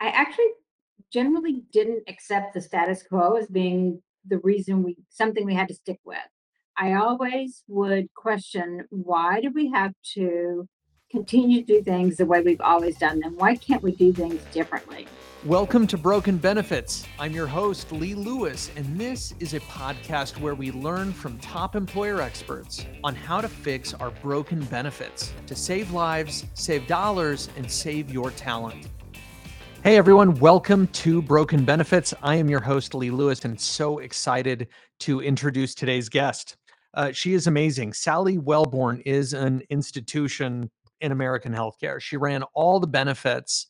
I actually generally didn't accept the status quo as being the reason we something we had to stick with. I always would question why do we have to continue to do things the way we've always done them? Why can't we do things differently? Welcome to Broken Benefits. I'm your host, Lee Lewis, and this is a podcast where we learn from top employer experts on how to fix our broken benefits to save lives, save dollars, and save your talent. Hey everyone, welcome to Broken Benefits. I am your host, Lee Lewis, and so excited to introduce today's guest. Uh, she is amazing. Sally Welborn is an institution in American healthcare. She ran all the benefits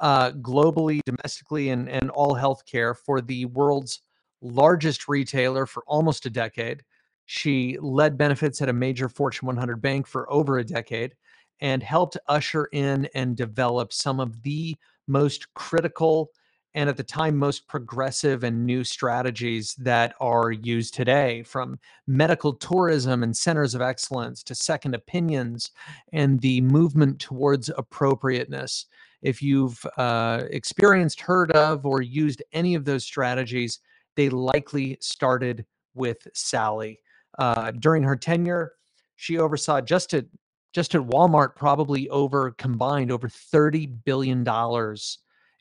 uh, globally, domestically, and, and all healthcare for the world's largest retailer for almost a decade. She led benefits at a major Fortune 100 bank for over a decade and helped usher in and develop some of the most critical and at the time most progressive and new strategies that are used today from medical tourism and centers of excellence to second opinions and the movement towards appropriateness. If you've uh, experienced heard of or used any of those strategies they likely started with sally. Uh, during her tenure she oversaw just at just at Walmart, probably over combined over $30 billion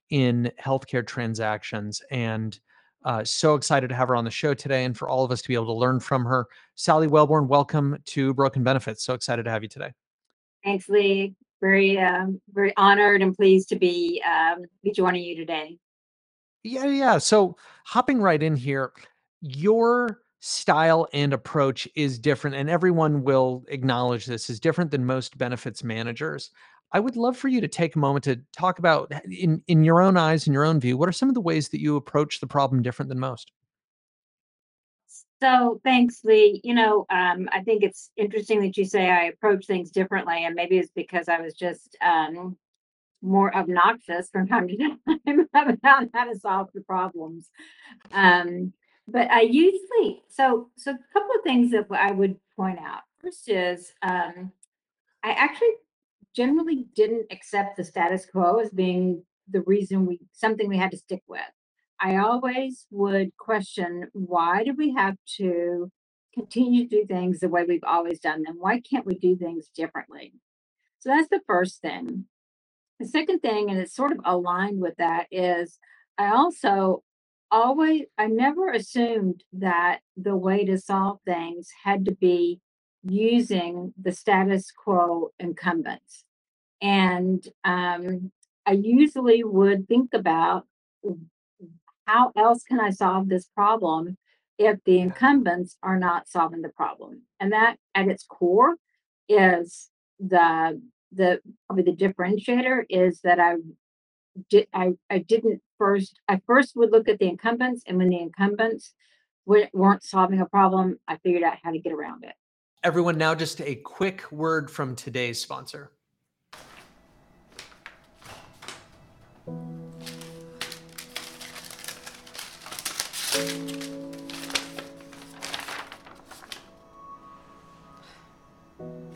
in healthcare transactions. And uh, so excited to have her on the show today and for all of us to be able to learn from her. Sally Welborn, welcome to Broken Benefits. So excited to have you today. Thanks, Lee. Very, um, very honored and pleased to be um, be joining you today. Yeah, yeah. So hopping right in here, your style and approach is different and everyone will acknowledge this is different than most benefits managers i would love for you to take a moment to talk about in in your own eyes in your own view what are some of the ways that you approach the problem different than most So thanks, Lee. You know, um, I think it's interesting that you say I approach things differently, and maybe it's because I was just um, more obnoxious from time to time about how to solve the problems. Um, but I usually so so a couple of things that I would point out. First is um, I actually generally didn't accept the status quo as being the reason we something we had to stick with. I always would question why do we have to continue to do things the way we've always done them? Why can't we do things differently? So that's the first thing. The second thing, and it's sort of aligned with that, is I also always, I never assumed that the way to solve things had to be using the status quo incumbents. And um, I usually would think about how else can I solve this problem if the incumbents are not solving the problem? And that at its core is the the probably the differentiator is that I did I, I didn't first I first would look at the incumbents and when the incumbents weren't solving a problem, I figured out how to get around it. everyone now just a quick word from today's sponsor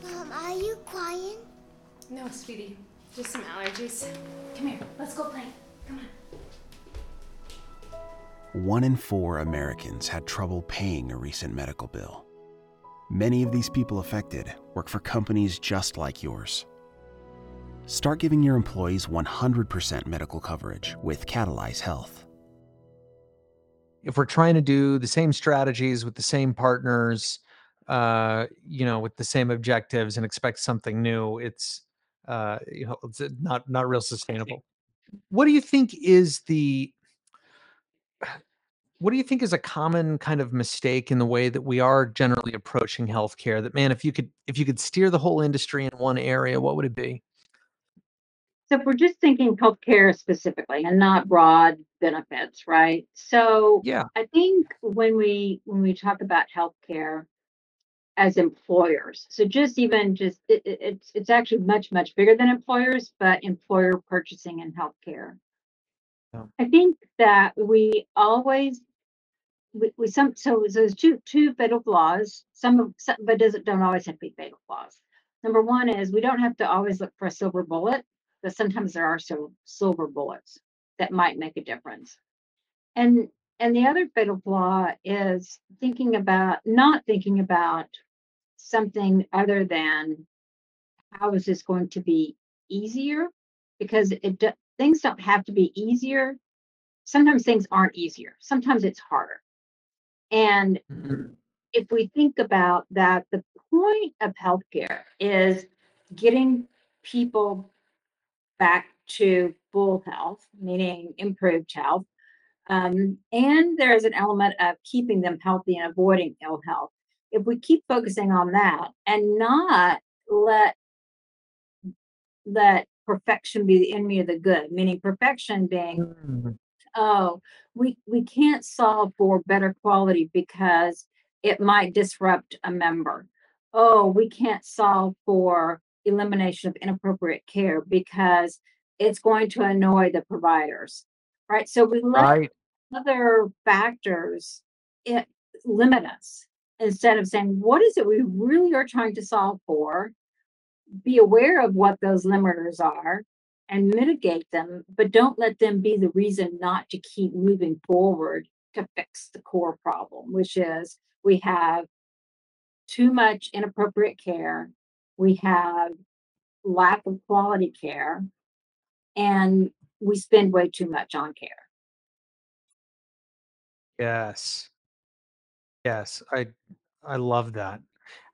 Mom, are you crying? No, sweetie. Just some allergies. Come here. Let's go play. Come on. One in four Americans had trouble paying a recent medical bill. Many of these people affected work for companies just like yours. Start giving your employees 100% medical coverage with Catalyze Health. if we're trying to do the same strategies with the same partners uh you know with the same objectives and expect something new it's uh you know it's uh, not not real sustainable. What do you think is the what do you think is a common kind of mistake in the way that we are generally approaching healthcare that man if you could if you could steer the whole industry in one area what would it be? So if we're just thinking healthcare specifically and not broad benefits, right? So yeah. I think when we when we talk about healthcare as employers, so just even just it, it- it's it's actually much much bigger than employers, but employer purchasing in healthcare. Yeah. I think that we always we, we some so there's two two fatal flaws. Some of some, but doesn't don't always have to be fatal flaws. Number one is we don't have to always look for a silver bullet, but sometimes there are so silver bullets. that might make a difference. And and the other fatal flaw is thinking about not thinking about something other than how is this going to be easier? Because it do- things don't have to be easier. Sometimes things aren't easier. Sometimes it's harder. And mm-hmm. if we think about that, the point of healthcare is getting people back to full health, meaning improved health. Um, and there's an element of keeping them healthy and avoiding ill health. If we keep focusing on that and not let let perfection be the enemy of the good, meaning perfection being Mm, oh we we can't solve for better quality because it might disrupt a member. Oh we can't solve for elimination of inappropriate care because it's going to annoy the providers right so we let Right. other factors it limit us instead of saying what is it we really are trying to solve for be aware of what those limiters are and mitigate them, but don't let them be the reason not to keep moving forward to fix the core problem, which is we have too much inappropriate care, we have lack of quality care, and we spend way too much on care. Yes. Yes. I I love that.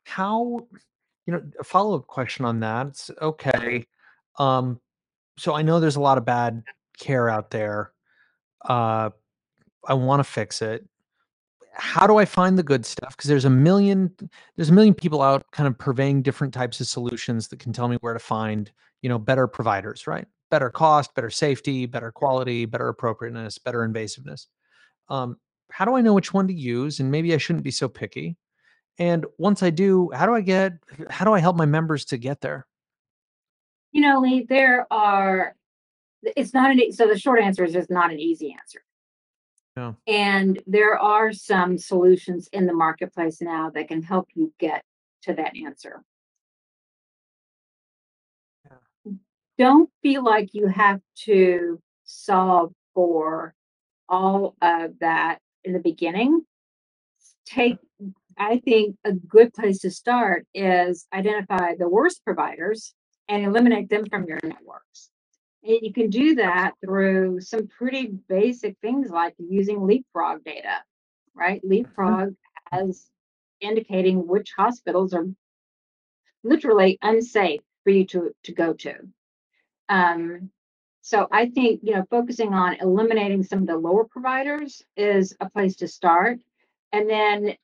How, you know, a follow-up question on that. It's okay. Um, so I know there's a lot of bad care out there. Uh, I want to fix it. How do I find the good stuff? Because there's a million there's a million people out kind of purveying different types of solutions that can tell me where to find, you know, better providers, right? Better cost, better safety, better quality, better appropriateness, better invasiveness. Um, how do I know which one to use? And maybe I shouldn't be so picky. And once I do, how do I get how do I help my members to get there? You know, Lee, there are, it's not an, so the short answer is it's not an easy answer. Yeah. And there are some solutions in the marketplace now that can help you get to that answer. Don't feel like you have to solve for all of that in the beginning. Take, I think a good place to start is identify the worst providers and eliminate them from your networks. And you can do that through some pretty basic things like using leapfrog data, right? Mm-hmm. Leapfrog has indicating which hospitals are literally unsafe for you to, to go to. Um, so I think, you know, focusing on eliminating some of the lower providers is a place to start. And then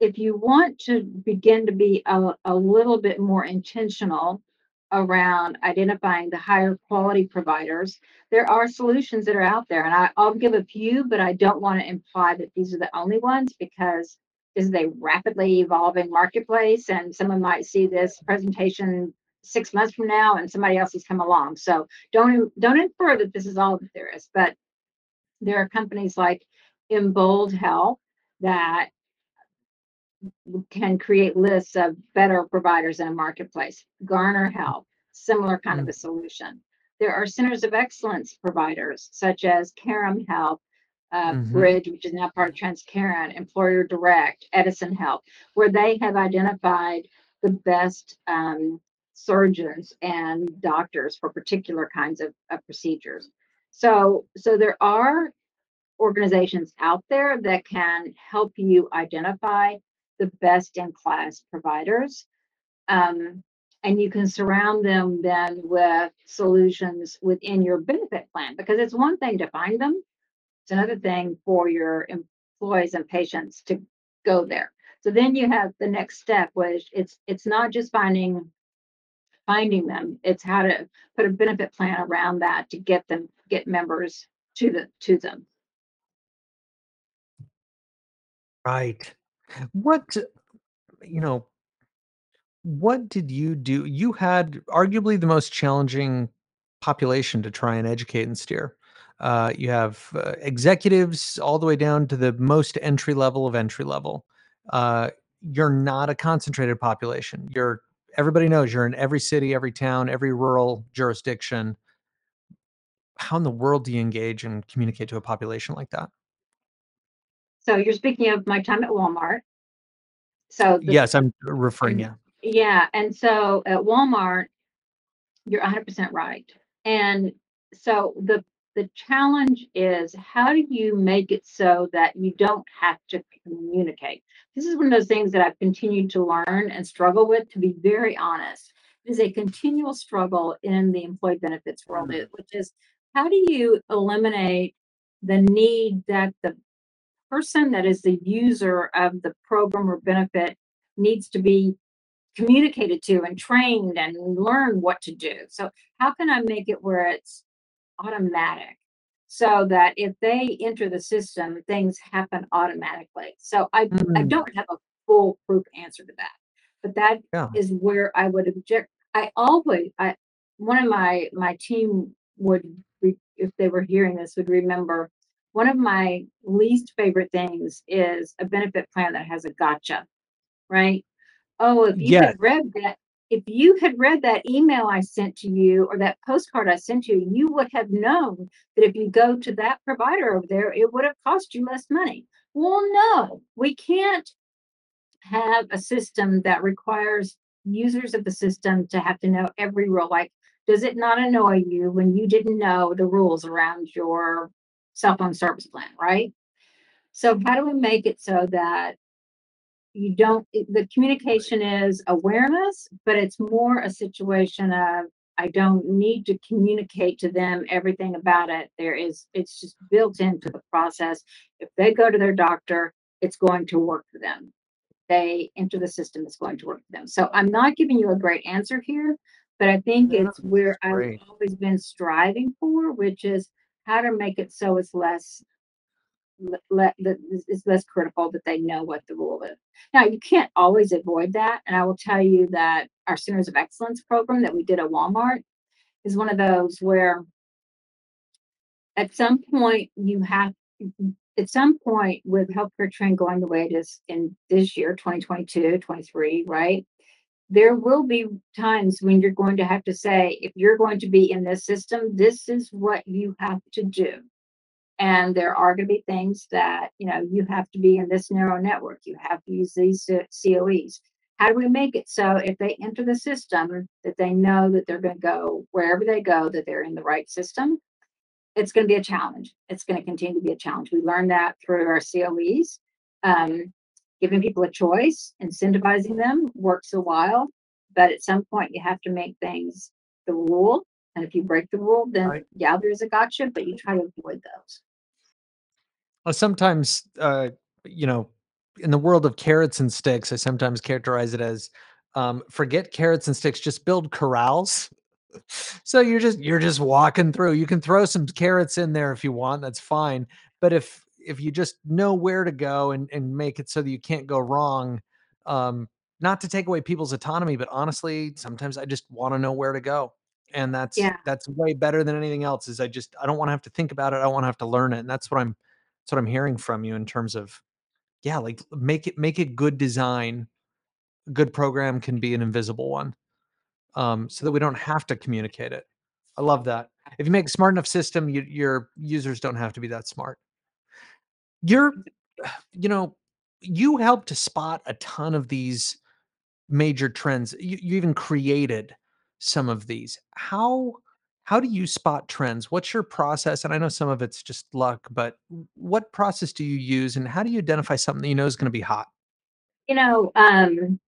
if you want to begin to be a, a little bit more intentional around identifying the higher quality providers, there are solutions that are out there. And I, I'll give a few, but I don't want to imply that these are the only ones because this is a rapidly evolving marketplace and someone might see this presentation six months from now and somebody else has come along. So don't, don't infer that this is all that there is, but there are companies like Embold Health that can create lists of better providers in a marketplace. Garner Health, similar kind of a solution. There are centers of excellence providers such as Carrum Health, uh, Mhm. Bridge, which is now part of Transcarent, Employer Direct, Edison Health, where they have identified the best um, surgeons and doctors for particular kinds of, of procedures. So, so there are organizations out there that can help you identify the best in class providers. Um, and you can surround them then with solutions within your benefit plan because it's one thing to find them, it's another thing for your employees and patients to go there. So then you have the next step, which it's it's not just finding finding them, it's how to put a benefit plan around that to get them get members to the to them. Right. What, you know, what did you do? You had arguably the most challenging population to try and educate and steer. Uh, you have uh, executives all the way down to the most entry level of entry level. Uh, you're not a concentrated population. You're everybody knows you're in every city, every town, every rural jurisdiction. how in the world do you engage and communicate to a population like that? So you're speaking of my time at Walmart. So the Yes, I'm referring, yeah. yeah, and so at Walmart, you're 100% right. And so the the challenge is how do you make it so that you don't have to communicate? This is one of those things that I've continued to learn and struggle with, to be very honest. It is a continual struggle in the employee benefits world, Mm. which is how do you eliminate the need that the person that is the user of the program or benefit needs to be communicated to and trained and learn what to do. So how can I make it where it's automatic so that if they enter the system, things happen automatically? So I, I Mm, don't have a foolproof answer to that, but that yeah. is where I would object. I always, I, one of my, my team would, re- if they were hearing this, would remember one of my least favorite things is a benefit plan that has a gotcha, right? Oh, if you Yes. had read that, if you had read that email I sent to you or that postcard I sent you, you would have known that if you go to that provider over there, it would have cost you less money. Well, no, we can't have a system that requires users of the system to have to know every rule. Like, does it not annoy you when you didn't know the rules around your cell phone service plan, right? So how do we make it so that you don't, it- the communication is awareness, but it's more a situation of, I don't need to communicate to them everything about it. There is, it's just built into the process. If they go to their doctor, it's going to work for them. They enter the system, it's going to work for them. So I'm not giving you a great answer here, but I think No, it's where I've always been striving for, which is how to make it so it's less le- that is less critical that they know what the rule is. Now, you can't always avoid that, and I will tell you that our Centers of Excellence program that we did at Walmart is one of those where at some point you have at some point with healthcare trend going the way it is in this year 2022 23 right there will be times when you're going to have to say if you're going to be in this system this is what you have to do and there are going to be things that you know you have to be in this narrow network. You have to use these coes how do we make it so if they enter the system that they know that they're going to go wherever they go that they're in the right system? It's going to be a challenge. It's going to continue to be a challenge. We learned that through our coes um, giving people a choice incentivizing them works a while but at some point you have to make things the rule. And if you break the rule then Right. yeah there's a gotcha but you try to avoid those Well, sometimes, uh, you know, in the world of carrots and sticks, I sometimes characterize it as um, forget carrots and sticks, just build corrals. so you're just you're just walking through. You can throw some carrots in there if you want, that's fine. But if if you just know where to go and and make it so that you can't go wrong, um, not to take away people's autonomy, but honestly, sometimes I just want to know where to go. And that's yeah that's way better than anything else. Is I just I don't want to have to think about it. I don't want to have to learn it. And that's what I'm that's what I'm hearing from you in terms of yeah, like make it make it good design. A good program can be an invisible one. Um, so that we don't have to communicate it. I love that. If you make a smart enough system, you, your users don't have to be that smart. You're, you know, you help to spot a ton of these major trends. You, you even created some of these. How how do you spot trends? What's your process? And I know some of it's just luck, but what process do you use, and how do you identify something that you know is going to be hot? you know um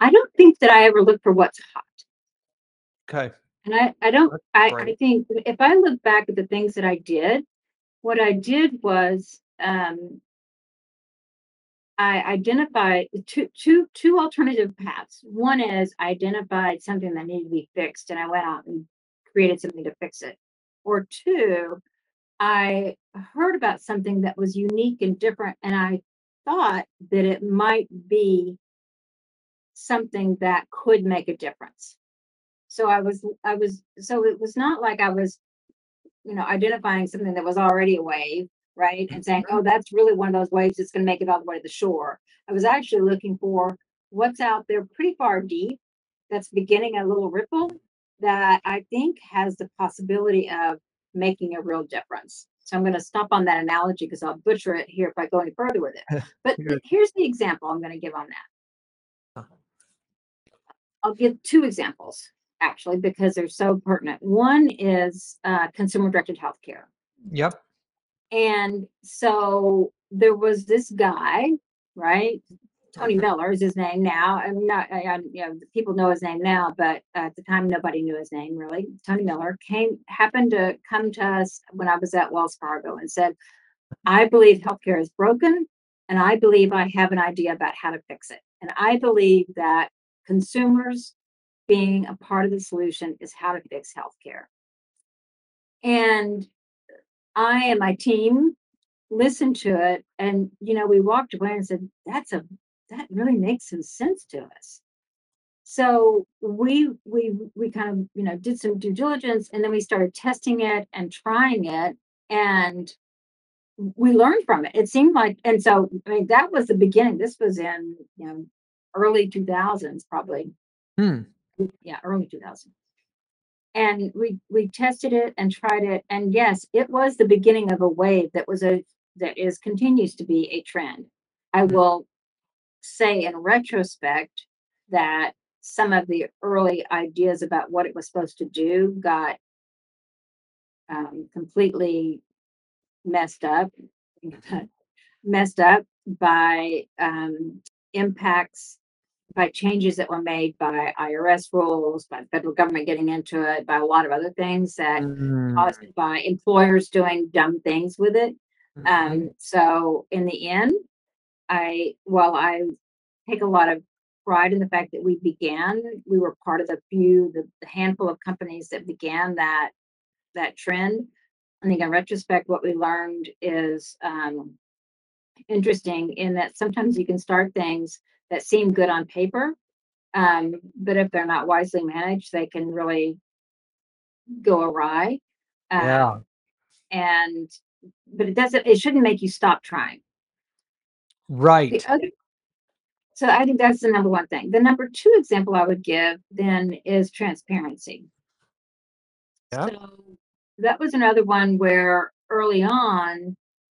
i don't think that i ever look for what's hot Okay, and i i don't i i think if i look back at the things that i did what i did was um I identified two, two, two alternative paths. One is I identified something that needed to be fixed and I went out and created something to fix it. Or two, I heard about something that was unique and different and I thought that it might be something that could make a difference. So I was, I was, so it was not like I was, you know, identifying something that was already a wave, right? And saying, mm-hmm. oh, that's really one of those waves that's going to make it all the way to the shore. I was actually looking for what's out there pretty far deep that's beginning a little ripple that I think has the possibility of making a real difference. So I'm going to stop on that analogy because I'll butcher it here if I go any further with it. But here's the example I'm going to give on that. Uh-huh. I'll give two examples actually because they're so pertinent. One is uh, consumer directed healthcare. Yep. And so there was this guy, right? Tony Miller is his name now. I'm not, I, I, you know, people know his name now, but at the time nobody knew his name really. Tony Miller came, happened to come to us when I was at Wells Fargo and said, I believe healthcare is broken and I believe I have an idea about how to fix it. And I believe that consumers being a part of the solution is how to fix healthcare. And I and my team listened to it and you know we walked away and said that's a that really makes some sense to us. So we we we kind of you know did some due diligence and then we started testing it and trying it and we learned from it. It seemed like and so i mean that was the beginning. This was in you know early 2000s probably. Hmm. yeah early 2000s and we we tested it and tried it and yes it was the beginning of a wave that was a that is continues to be a trend. I Mhm. will say in retrospect that some of the early ideas about what it was supposed to do got um, completely messed up messed up by um, impacts by changes that were made by IRS rules, by the federal government getting into it, by a lot of other things that Mm, caused by employers doing dumb things with it. mhm. Um, so in the end, I, while I take a lot of pride in the fact that we began, we were part of the few, the the handful of companies that began that, that trend. I think in retrospect, what we learned is, um, interesting in that sometimes you can start things that seem good on paper. Um, but if they're not wisely managed, they can really go awry. Uh, yeah. and but it doesn't it shouldn't make you stop trying Right. other so i think that's the number one thing the number two example i would give then is transparency Yeah. so that was another one where early on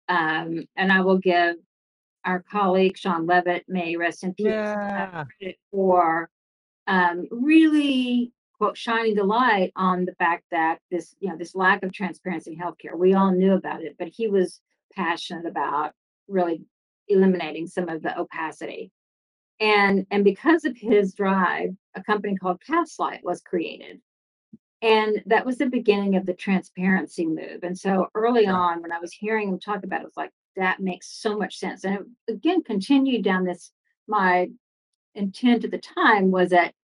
um, and i will give our colleague sean levitt may rest in peace uh, Yeah. credit for um, really quote shining the light on the fact that this you know this lack of transparency in healthcare we all knew about it but he was passionate about really eliminating some of the opacity. And and because of his drive a company called Castlight was created. And that was the beginning of the transparency move. And so early on when i was hearing him talk about it, it was like that makes so much sense. And it again continued down this my intent at the time was that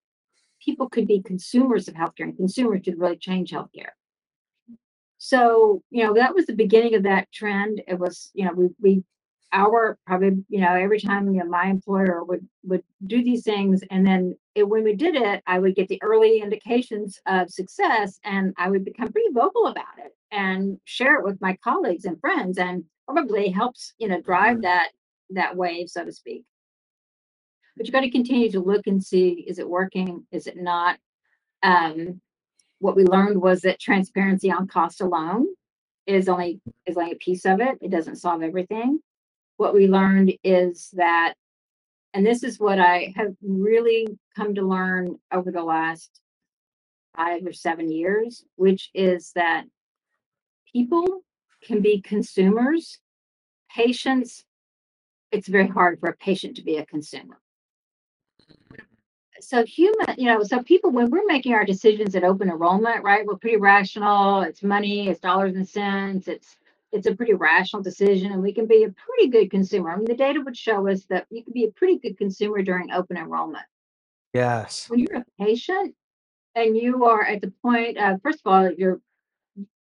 people could be consumers of healthcare and consumers could really change healthcare. So, you know, that was the beginning of that trend. It was, you know, we, we, our probably, you know, every time, you know, my employer would, would do these things. And then it, when we did it, I would get the early indications of success and I would become pretty vocal about it and share it with my colleagues and friends and probably helps, you know, drive Mhm. that, that wave, so to speak but you got to continue to look and see is it working is it not um what we learned was that transparency on cost alone is only is only a piece of it it doesn't solve everything what we learned is that and this is what i have really come to learn over the last five or seven years which is that people can be consumers patients it's very hard for a patient to be a consumer so human, you know, so people, when we're making our decisions at open enrollment, right, we're pretty rational. It's money, it's dollars and cents. It's it's a pretty rational decision, and we can be a pretty good consumer. I mean, the data would show us that you can be a pretty good consumer during open enrollment. Yes. When you're a patient and you are at the point of, first of all, you're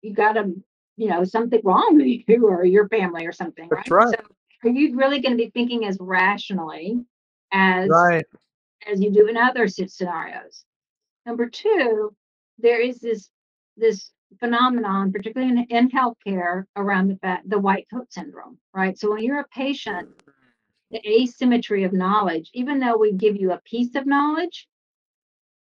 you got a, you know, something wrong with you or your family or something, right? That's right. So are you really going to be thinking as rationally as Right. as you do in other scenarios. Number two, there is this this phenomenon, particularly in, in healthcare, around the fact the white coat syndrome, right? So when you're a patient, the asymmetry of knowledge, even though we give you a piece of knowledge,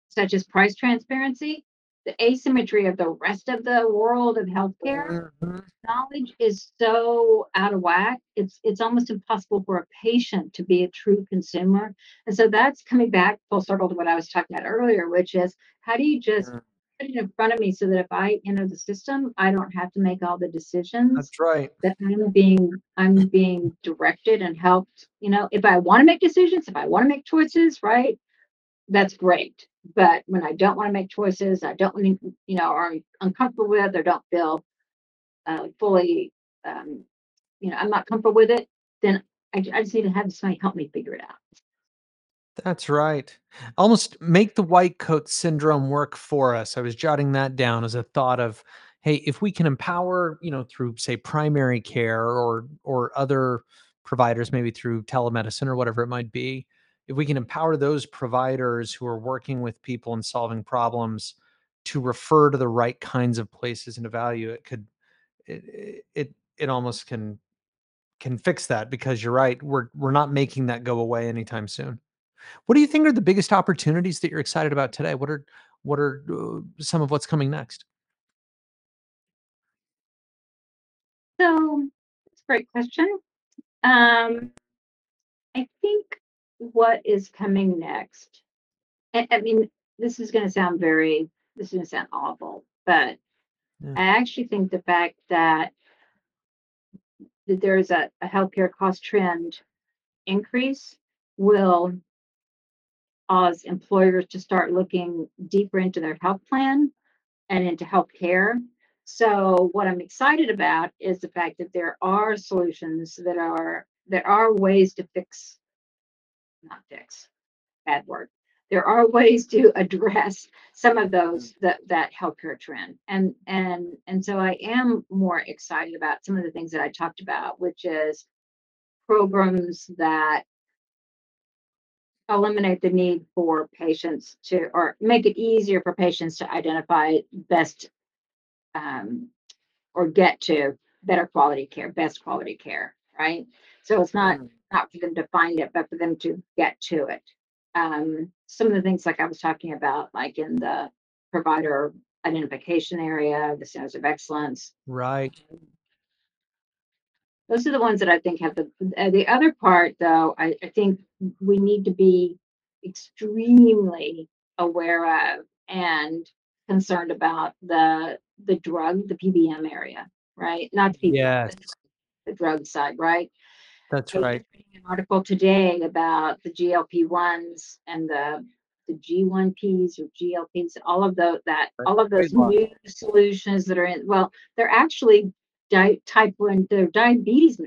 such as price transparency, the asymmetry of the rest of the world of healthcare Mhm. knowledge is so out of whack. It's it's almost impossible for a patient to be a true consumer. And so that's coming back full circle to what I was talking about earlier, which is how do you just Mm. Put it in front of me so that if I enter the system, I don't have to make all the decisions That's right. that I'm being I'm being directed and helped. You know, if I want to make decisions, if I want to make choices, right? That's great. But when I don't want to make choices, I don't want to, you know, or I'm uncomfortable with or don't feel uh, fully, um, you know, I'm not comfortable with it, then I, I just need to have somebody help me figure it out. That's right. Almost make the white coat syndrome work for us. I was jotting that down as a thought of, hey, if we can empower, you know, through say primary care or or other providers, maybe through telemedicine or whatever it might be, if we can empower those providers who are working with people and solving problems to refer to the right kinds of places and value it could it it it almost can can fix that because you're right we're we're not making that go away anytime soon what do you think are the biggest opportunities that you're excited about today? What are what are uh, some of what's coming next? So that's a great question. Um, I think what is coming next, I, I mean, this is going to sound very, this is going to sound awful, but Yeah. I actually think the fact that that there's a, a healthcare cost trend increase will cause employers to start looking deeper into their health plan and into healthcare. So what I'm excited about is the fact that there are solutions that are there are ways to fix, not fix, bad word. There are ways to address some of those mm. that that healthcare trend. And and and so I am more excited about some of the things that I talked about, which is programs that eliminate the need for patients to or make it easier for patients to identify best um, or get to better quality care, best quality care, right? So it's not Mm. not for them to find it, but for them to get to it. Um, some of the things like I was talking about, like in the provider identification area, the centers of excellence, Right. Those are the ones that I think have the uh, the other part though, I, I think we need to be extremely aware of and concerned about the the drug, the PBM area, right? Not the PBM, Yes, the, drug side, right? that's was right. reading an article today about the GLP ones and the the G1Ps or GLPs, all of those that all of those new solutions that are in. Well, they're actually di- type one, they're diabetes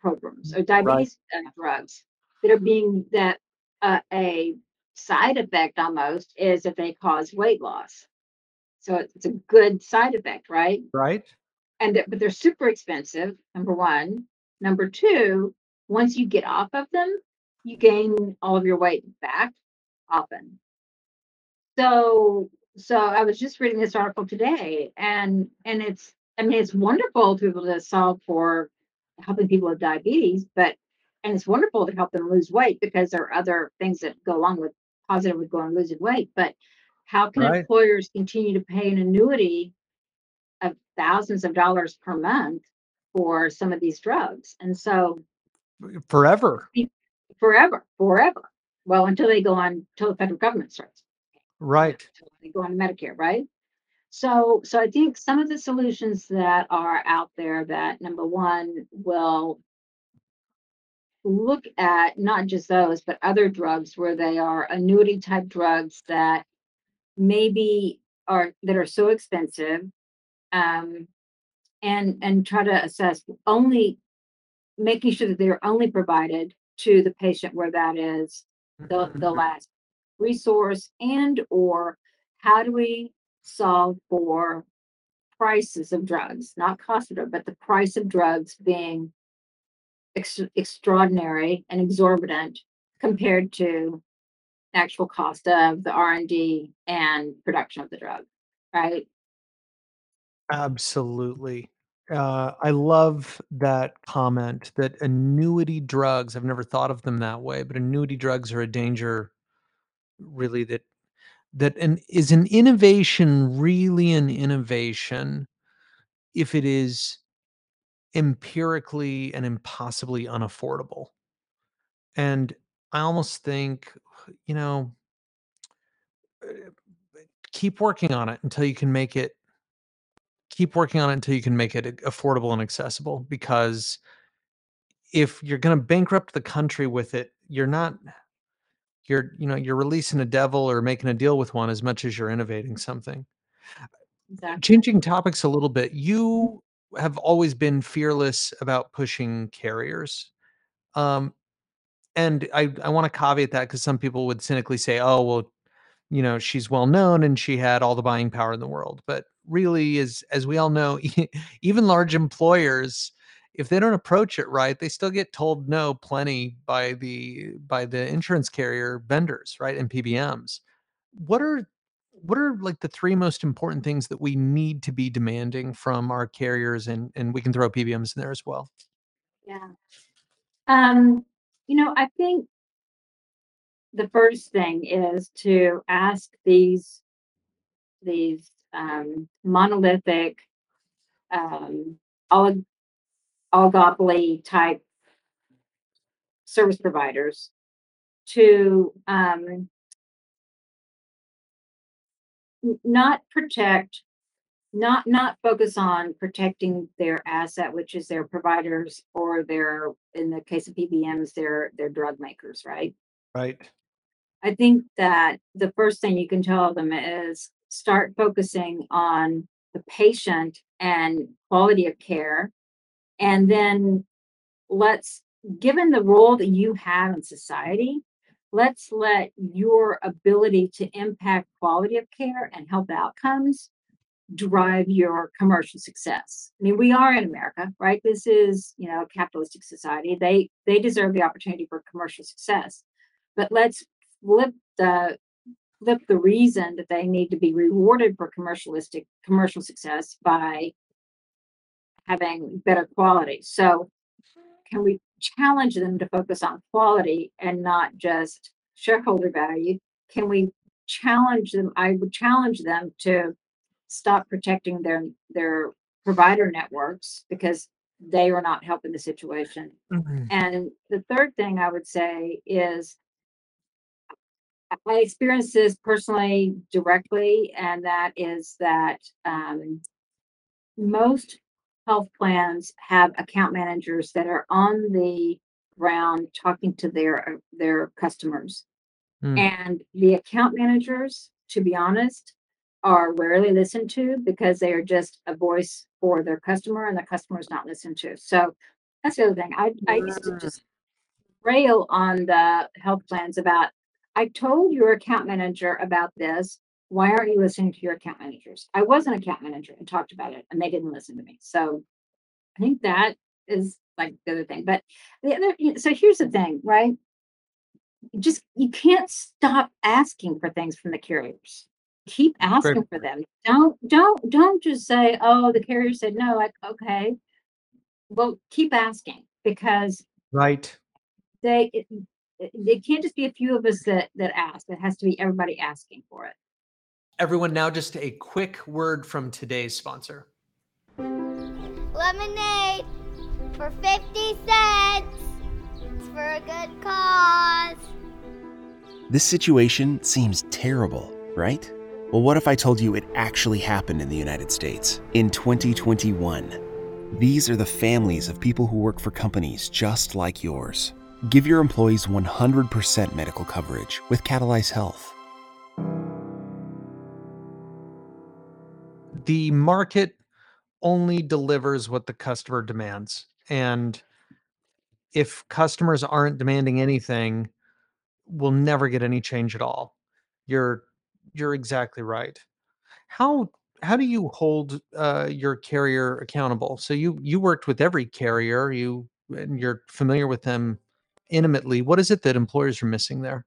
programs or diabetes uh, drugs that are being that uh, a side effect almost is that they cause weight loss. So it's a good side effect, right? Right. and they're, but they're super expensive number one number two once you get off of them you gain all of your weight back often so so i was just reading this article today and and it's i mean it's wonderful to be able to solve for helping people with diabetes but and it's wonderful to help them lose weight because there are other things that go along with positive with going losing weight but how can Right. employers continue to pay an annuity of thousands of dollars per month for some of these drugs. And so Forever. forever, forever. Well, until they go on, until the federal government starts, Right. until they go on to Medicare, right? So, so I think some of the solutions that are out there that number one will look at not just those, but other drugs where they are annuity type drugs that maybe are that are so expensive um, and and try to assess only making sure that they're only provided to the patient where that is the, the last resource and or how do we solve for prices of drugs not cost of drug but the price of drugs being ex- extraordinary and exorbitant compared to actual cost of the r&d and production of the drug right Absolutely. Uh, I love that comment that annuity drugs, I've never thought of them that way, but annuity drugs are a danger really that that an is an innovation really an innovation if it is empirically and impossibly unaffordable? And I almost think, you know, uh, keep working on it until you can make it keep working on it until you can make it affordable and accessible because if you're going to bankrupt the country with it, you're not you're you know, you're releasing a devil or making a deal with one as much as you're innovating something. Exactly. Changing topics a little bit, you have always been fearless about pushing carriers. Um, and I I want to caveat that because some people would cynically say, "Oh, well, you know, she's well known and she had all the buying power in the world." But really, as as we all know, even large employers, if they don't approach it right, they still get told no plenty by the by the insurance carrier vendors, right? And PBMs. What are what are like the three most important things that we need to be demanding from our carriers and and we can throw PBMs in there as well? Yeah. Um, you know, I think the first thing is to ask these these um, monolithic um, olig- oligopoly type service providers to um, not protect not not focus on protecting their asset which is their providers or their in the case of PBMs their their drug makers right Right. I think that the first thing you can tell them is start focusing on the patient and quality of care and then let's given the role that you have in society let's let your ability to impact quality of care and health outcomes drive your commercial success. I mean, we are in America, right? This is, you know, a capitalistic society. They they deserve the opportunity for commercial success. But let's flip the flip the reason that they need to be rewarded for commercialistic commercial success by having better quality. So can we challenge them to focus on quality and not just shareholder value? Can we challenge them? I would challenge them to stop protecting their their provider networks because they are not helping the situation. Mhm. And the third thing I would say is I experienced this personally directly, and that is that um, most health plans have account managers that are on the ground talking to their uh, their customers. Mm. And the account managers, to be honest, are rarely listened to because they are just a voice for their customer and the customer is not listened to. So that's the other thing. I, I used to just rail on the health plans about, I told your account manager about this. Why aren't you listening to your account managers? I was an account manager and talked about it and they didn't listen to me. So I think that is like the other thing. But the other, so here's the thing, right? Just you can't stop asking for things from the carriers. Keep asking for them. Don't don't don't just say, "Oh, the carrier said no." Like, okay, well, keep asking because Right. they it, it, it can't just be a few of us that that ask. It has to be everybody asking for it. Everyone, now just a quick word from today's sponsor. Lemonade for 50 cents. It's for a good cause. This situation seems terrible, right? Well, what if I told you it actually happened in the United States in 2021? These are the families of people who work for companies just like yours. Give your employees 100% medical coverage with Catalyze Health. The market only delivers what the customer demands. And if customers aren't demanding anything, we'll never get any change at all. You're you're exactly right. How how do you hold uh, your carrier accountable? So you you worked with every carrier, you and you're familiar with them intimately. What is it that employers are missing there?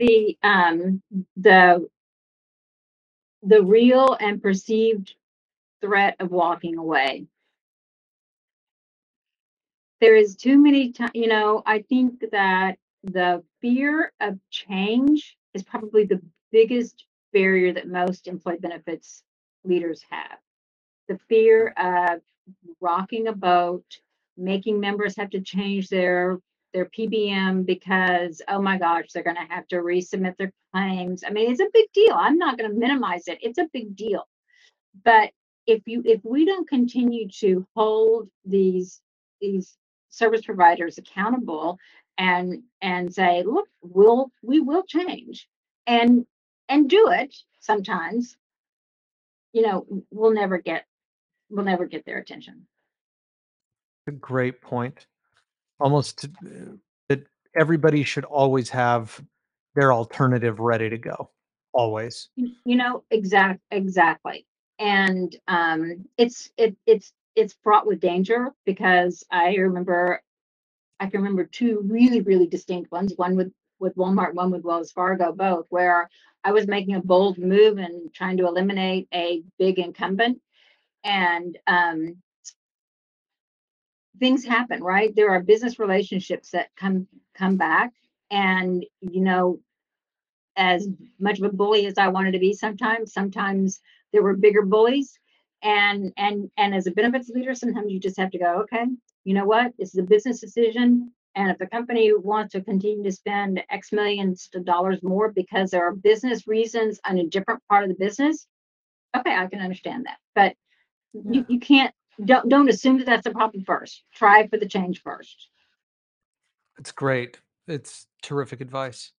The um the the real and perceived threat of walking away. There is too many times, you know, I think that the fear of change is probably the biggest barrier that most employee benefits leaders have. The fear of rocking a boat, making members have to change their their PBM because oh my gosh, they're going to have to resubmit their claims. I mean, it's a big deal. I'm not going to minimize it. It's a big deal. But if you if we don't continue to hold these these service providers accountable and and say, look, we'll we will change and and do it sometimes, you know, we'll never get we'll never get their attention. A great point. Almost uh, that everybody should always have their alternative ready to go. Always. You know, exact exactly. And um it's it it's it's fraught with danger because I remember I can remember two really, really distinct ones, one with with Walmart, one with Wells Fargo, both where I was making a bold move and trying to eliminate a big incumbent. And um things happen, right? There are business relationships that come come back. And you know, as much of a bully as I wanted to be sometimes, sometimes there were bigger bullies. And and and as a benefits leader, sometimes you just have to go, okay, you know what? This is a business decision. And if the company wants to continue to spend X millions of dollars more because there are business reasons on a different part of the business, okay, I can understand that. But you, you can't don't don't assume that that's the problem first. Try for the change first. It's great. It's terrific advice.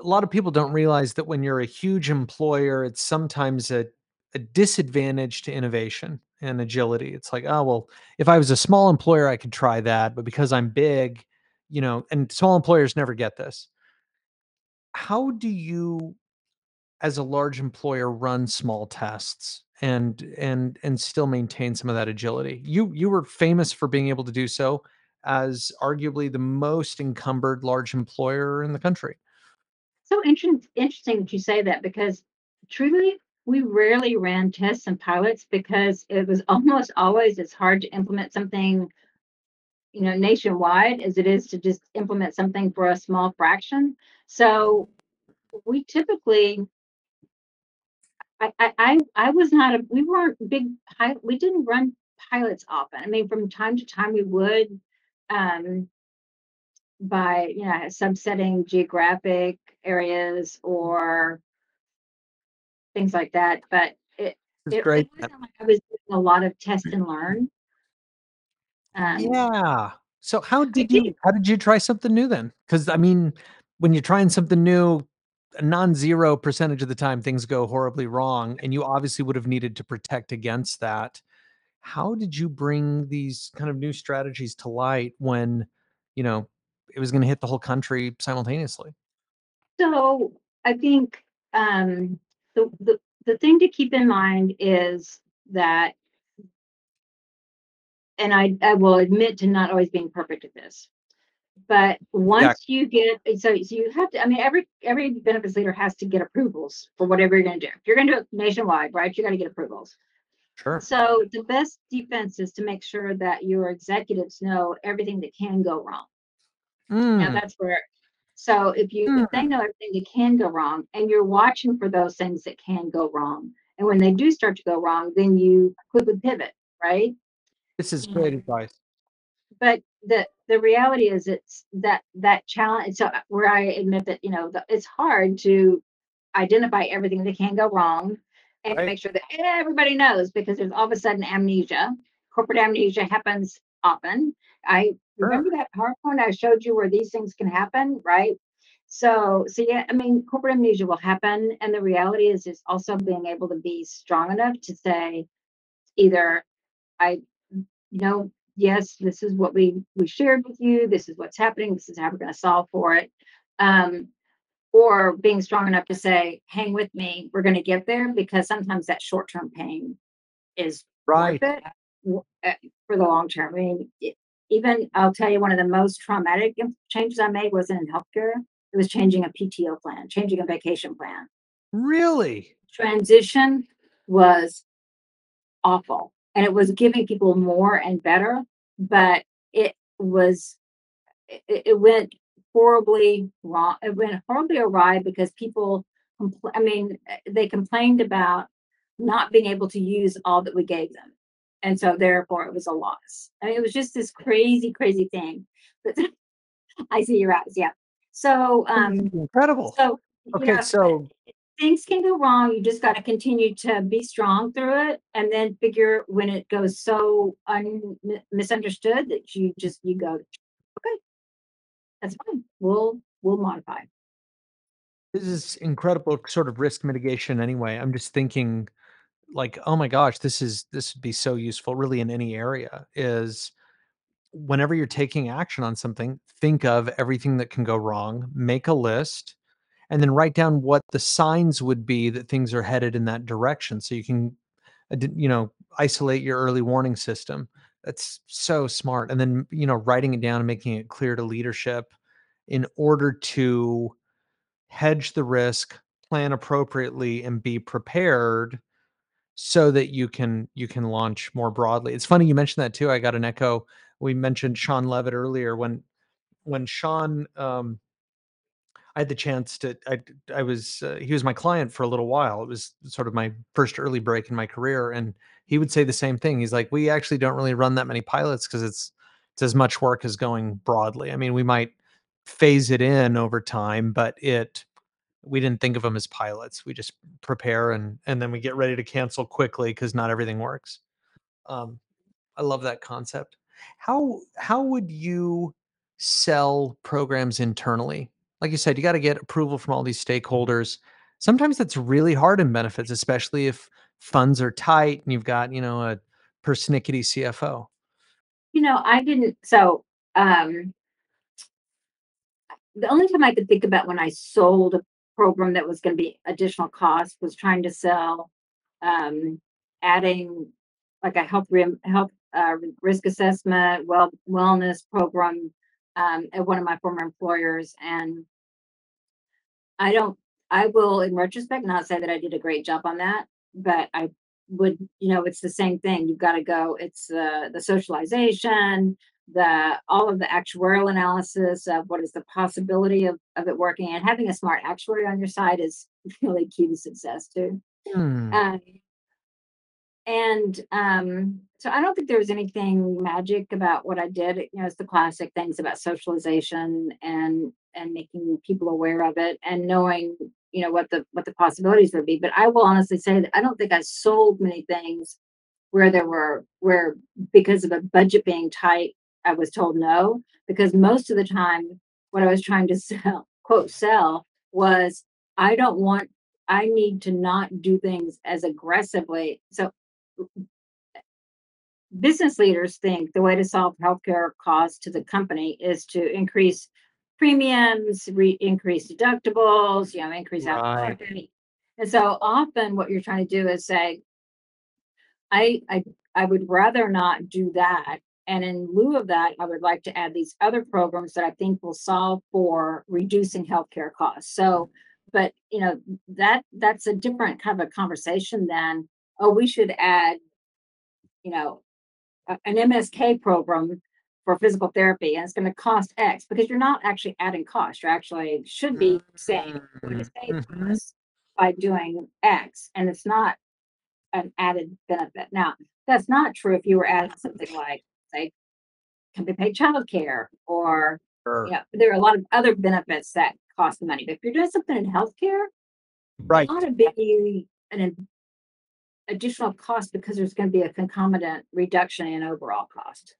A lot of people don't realize that when you're a huge employer, it's sometimes a, a disadvantage to innovation and agility. It's like, oh, well, if I was a small employer, I could try that. But because I'm big, you know, and small employers never get this. How do you, as a large employer, run small tests? And and and still maintain some of that agility. You you were famous for being able to do so as arguably the most encumbered large employer in the country. So interesting, that you say that because truly, we rarely ran tests and pilots because it was almost always as hard to implement something, you know, nationwide as it is to just implement something for a small fraction. So we typically, I, I, I, was not a, we weren't big, we didn't run pilots often. I mean, from time to time we would, um, by you know subsetting geographic areas or things like that but it It's it, it great. wasn't like i was doing a lot of test and learn um Yeah. So how did did. you how did you try something new then? Because I mean, when you're trying something new, a non-zero percentage of the time things go horribly wrong, and you obviously would have needed to protect against that. How did you bring these kind of new strategies to light when, you know, it was going to hit the whole country simultaneously? so i think um the, the the thing to keep in mind is that and i i will admit to not always being perfect at this but once you get so, so you have to i mean every every benefits leader has to get approvals for whatever you're going to do if you're going to do it nationwide right you got to get approvals Sure. so the best defense is to make sure that your executives know everything that can go wrong now Mm, that's where so if you if they know everything that can go wrong and you're watching for those things that can go wrong and when they do start to go wrong then you quickly pivot right this is great Mm. advice. but the the reality is it's that that challenge so uh, where i admit that you know the, it's hard to identify everything that can go wrong and Right. make sure that everybody knows because there's all of a sudden amnesia corporate amnesia happens often i Sure. remember that powerpoint i showed you where these things can happen right so so yeah i mean corporate amnesia will happen and the reality is is also being able to be strong enough to say either i you know yes this is what we we shared with you this is what's happening this is how we're going to solve for it um or being strong enough to say hang with me we're going to get there because sometimes that short-term pain is Right. worth it uh, for the long term i mean it, even i'll tell you one of the most traumatic changes i made wasn't in healthcare it was changing a pto plan changing a vacation plan Really? transition was awful and it was giving people more and better but it was it, it went horribly wrong. It went horribly awry because people, compl- I mean, eh, they complained about not being able to use all that we gave them. And so therefore it was a loss. I mean, it was just this crazy, crazy thing. But I see your eyes. Yeah. So, um, Incredible. so, you Okay, know, so things can go wrong. You just got to continue to be strong through it and then figure when it goes so un- misunderstood that you just, you go, okay, that's fine. We'll, we'll modify. this is incredible sort of risk mitigation anyway. I'm just thinking like, oh my gosh, this is this would be so useful really in any area is whenever you're taking action on something, think of everything that can go wrong, make a list, and then write down what the signs would be that things are headed in that direction so you can uh, you know isolate your early warning system. That's so smart and then you know writing it down and making it clear to leadership in order to hedge the risk plan appropriately and be prepared so that you can you can launch more broadly. It's funny you mentioned that too i got an echo. We mentioned sean levitt earlier when when sean um I had the chance to I I was uh, he was my client for a little while. It was sort of my first early break in my career and he would say the same thing. He's like, "We actually don't really run that many pilots because it's it's as much work as going broadly. I mean, we might phase it in over time, but it we didn't think of them as pilots. We just prepare and and then we get ready to cancel quickly because not everything works." Um, I love that concept. How how would you sell programs internally? Like you said, you got to get approval from all these stakeholders. Sometimes that's really hard in benefits, especially if funds are tight and you've got, you know, a persnickety CFO. You know, I didn't, so, um, the only time I could think about when I sold a program that was gonna be additional cost was trying to sell, um, adding like a health health, uh, risk assessment, well, wellness program, um, at one of my former employers. And I don't, I will in retrospect not say that I did a great job on that, but I would, you know, it's the same thing. You've got to go, it's the, the socialization, the, all of the actuarial analysis of what is the possibility of, of it working and having a smart actuary on your side is really key to success too. Hmm. Um, and um, so I don't think there was anything magic about what I did. You know, it's the classic things about socialization and and making people aware of it and knowing, you know, what the what the possibilities would be. But I will honestly say that I don't think I sold many things where there were where because of a budget being tight, I was told no. Because most of the time what I was trying to sell, quote sell, was I don't want I need to not do things as aggressively. So business leaders think the way to solve healthcare costs to the company is to increase premiums, re- increase deductibles, you know, increase out Right. And so often what you're trying to do is say, I, I, I would rather not do that. And in lieu of that, I would like to add these other programs that I think will solve for reducing healthcare costs. So, but you know, that, that's a different kind of a conversation than, oh, we should add, you know, a- an MSK program for physical therapy and it's going to cost X because you're not actually adding cost. You're actually should be saying to save Mhm. by doing X, and it's not an added benefit. Now, that's not true if you were adding something like, say, company paid child care or Sure. yeah, there are a lot of other benefits that cost the money. But if you're doing something in healthcare, Right. not a big an ad- additional cost because there's going to be a concomitant reduction in overall cost.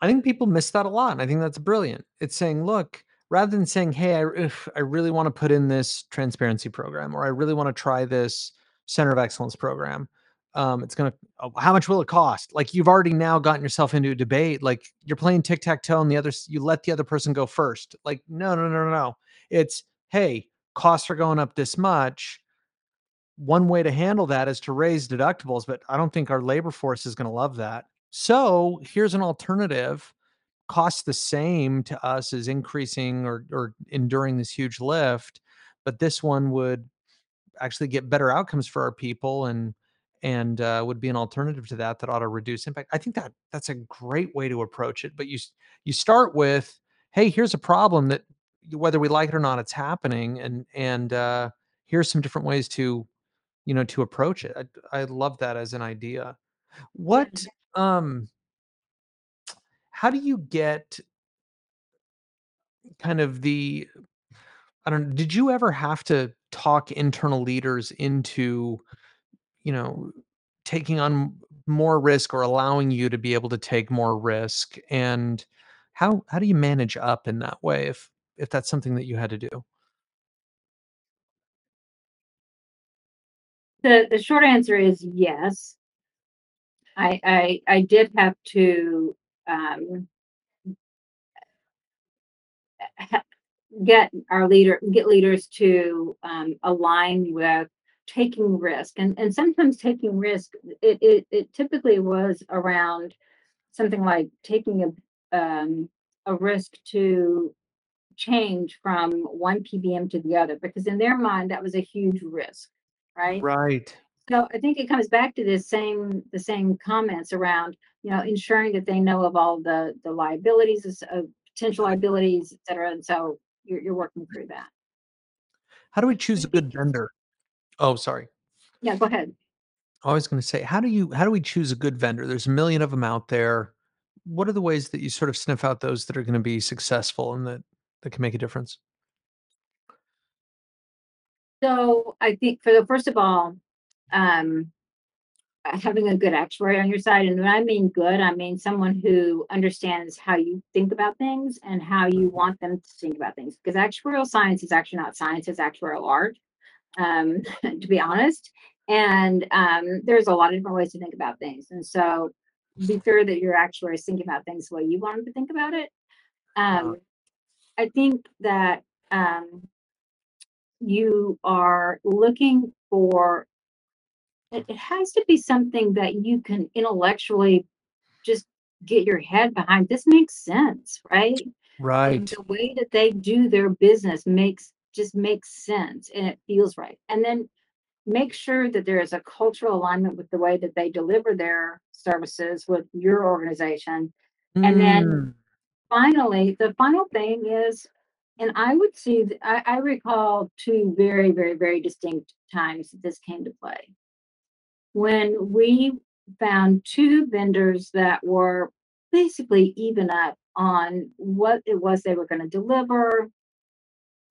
I think people miss that a lot. And I think that's brilliant. It's saying, look, rather than saying, hey, I, I really want to put in this transparency program or I really want to try this center of excellence program, um, it's going to, how much will it cost? Like you've already now gotten yourself into a debate. Like you're playing tic tac toe and the other, you let the other person go first. Like, no, no, no, no, no. It's, hey, costs are going up this much. One way to handle that is to raise deductibles, but I don't think our labor force is going to love that. So here's an alternative costs the same to us as increasing or or enduring this huge lift, but this one would actually get better outcomes for our people and and uh, would be an alternative to that that ought to reduce impact. I think that that's a great way to approach it. But you you start with, hey, here's a problem that whether we like it or not, it's happening, and and uh, here's some different ways to, you know, to approach it. I, I love that as an idea. What um, how do you get kind of the I don't know, did you ever have to talk internal leaders into, you know, taking on more risk or allowing you to be able to take more risk? And how how do you manage up in that way if if that's something that you had to do? The the short answer is yes. I I I did have to um get our leader get leaders to um, align with taking risk and and sometimes taking risk it, it it typically was around something like taking a um a risk to change from one PBM to the other because in their mind that was a huge risk right Right. so I think it comes back to this same the same comments around, you know, ensuring that they know of all the the liabilities, of uh, potential liabilities, et cetera. And so you're you're working through that. How do we choose a good vendor? Oh, sorry. Yeah, go ahead. I was going to say, how do you how do we choose a good vendor? There's a million of them out there. What are the ways that you sort of sniff out those that are going to be successful and that that can make a difference? So I think for the first of all, um, uh, having a good actuary on your side, and when I mean good, I mean someone who understands how you think about things and how you want them to think about things. Because actuarial science is actually not science; it's actuarial art. Um, to be honest, and um, there's a lot of different ways to think about things, and so be sure that your actuary is thinking about things the way you want them to think about it. Um, I think that um, you are looking for it, it has to be something that you can intellectually just get your head behind. This makes sense, right? And Right. the way that they do their business makes just makes sense and it feels right. And then make sure that there is a cultural alignment with the way that they deliver their services with your organization. And then Mm, finally, the final thing is, and I would see, I, I recall two very, very, very distinct times that this came to play. When we found two vendors that were basically even up on what it was they were going to deliver,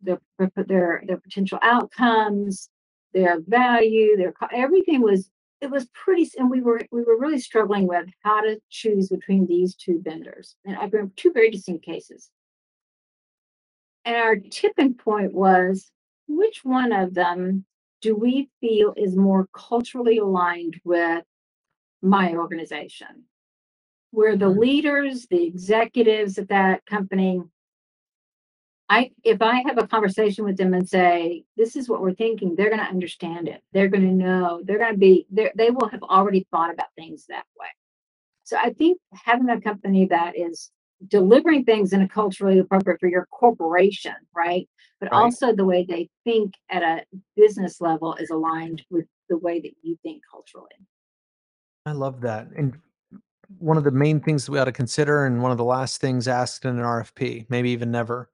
their, their, their their potential outcomes, their value, their, everything was, it was pretty, and we were, we were really struggling with how to choose between these two vendors. And I've been two very distinct cases. And our tipping point was which one of them do we feel is more culturally aligned with my organization? Where the Mhm. leaders, the executives at that company, I if I have a conversation with them and say, this is what we're thinking, they're gonna understand it. They're gonna know, they're gonna be they they will have already thought about things that way. So I think having a company that is delivering things in a culturally appropriate for your corporation, right? But Right. also the way they think at a business level is aligned with the way that you think culturally. I love that. And one of the main things that we ought to consider, and one of the last things asked in an RFP, maybe even never,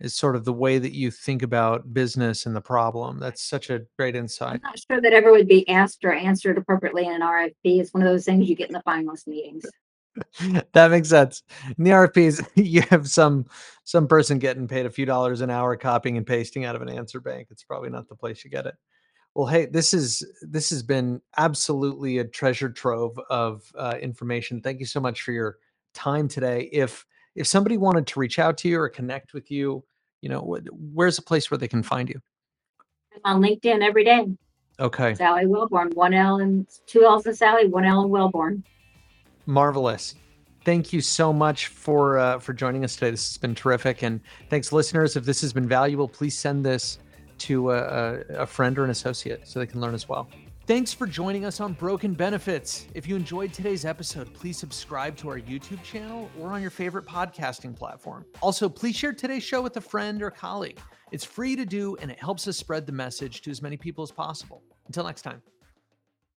is sort of the way that you think about business and the problem. That's such a great insight. I'm not sure that ever would be asked or answered appropriately in an RFP. It's one of those things you get in the finalist meetings. That makes sense. In the RFPs, you have some some person getting paid a few dollars an hour copying and pasting out of an answer bank. It's probably not the place you get it. Well, hey, this is this has been absolutely a treasure trove of uh, information. Thank you so much for your time today. If if somebody wanted to reach out to you or connect with you, you know, wh- where's a place where they can find you? I'm on LinkedIn every day. Okay, Sally Welborn, one L and two L's in Sally, one L in Welborn. Marvelous. Thank you so much for uh, for joining us today. This has been terrific, and thanks, listeners. If this has been valuable, please send this to a, a, a friend or an associate so they can learn as well. Thanks for joining us on Broken Benefits. If you enjoyed today's episode, please subscribe to our YouTube channel or on your favorite podcasting platform. Also, please share today's show with a friend or colleague. It's free to do, and it helps us spread the message to as many people as possible. Until next time.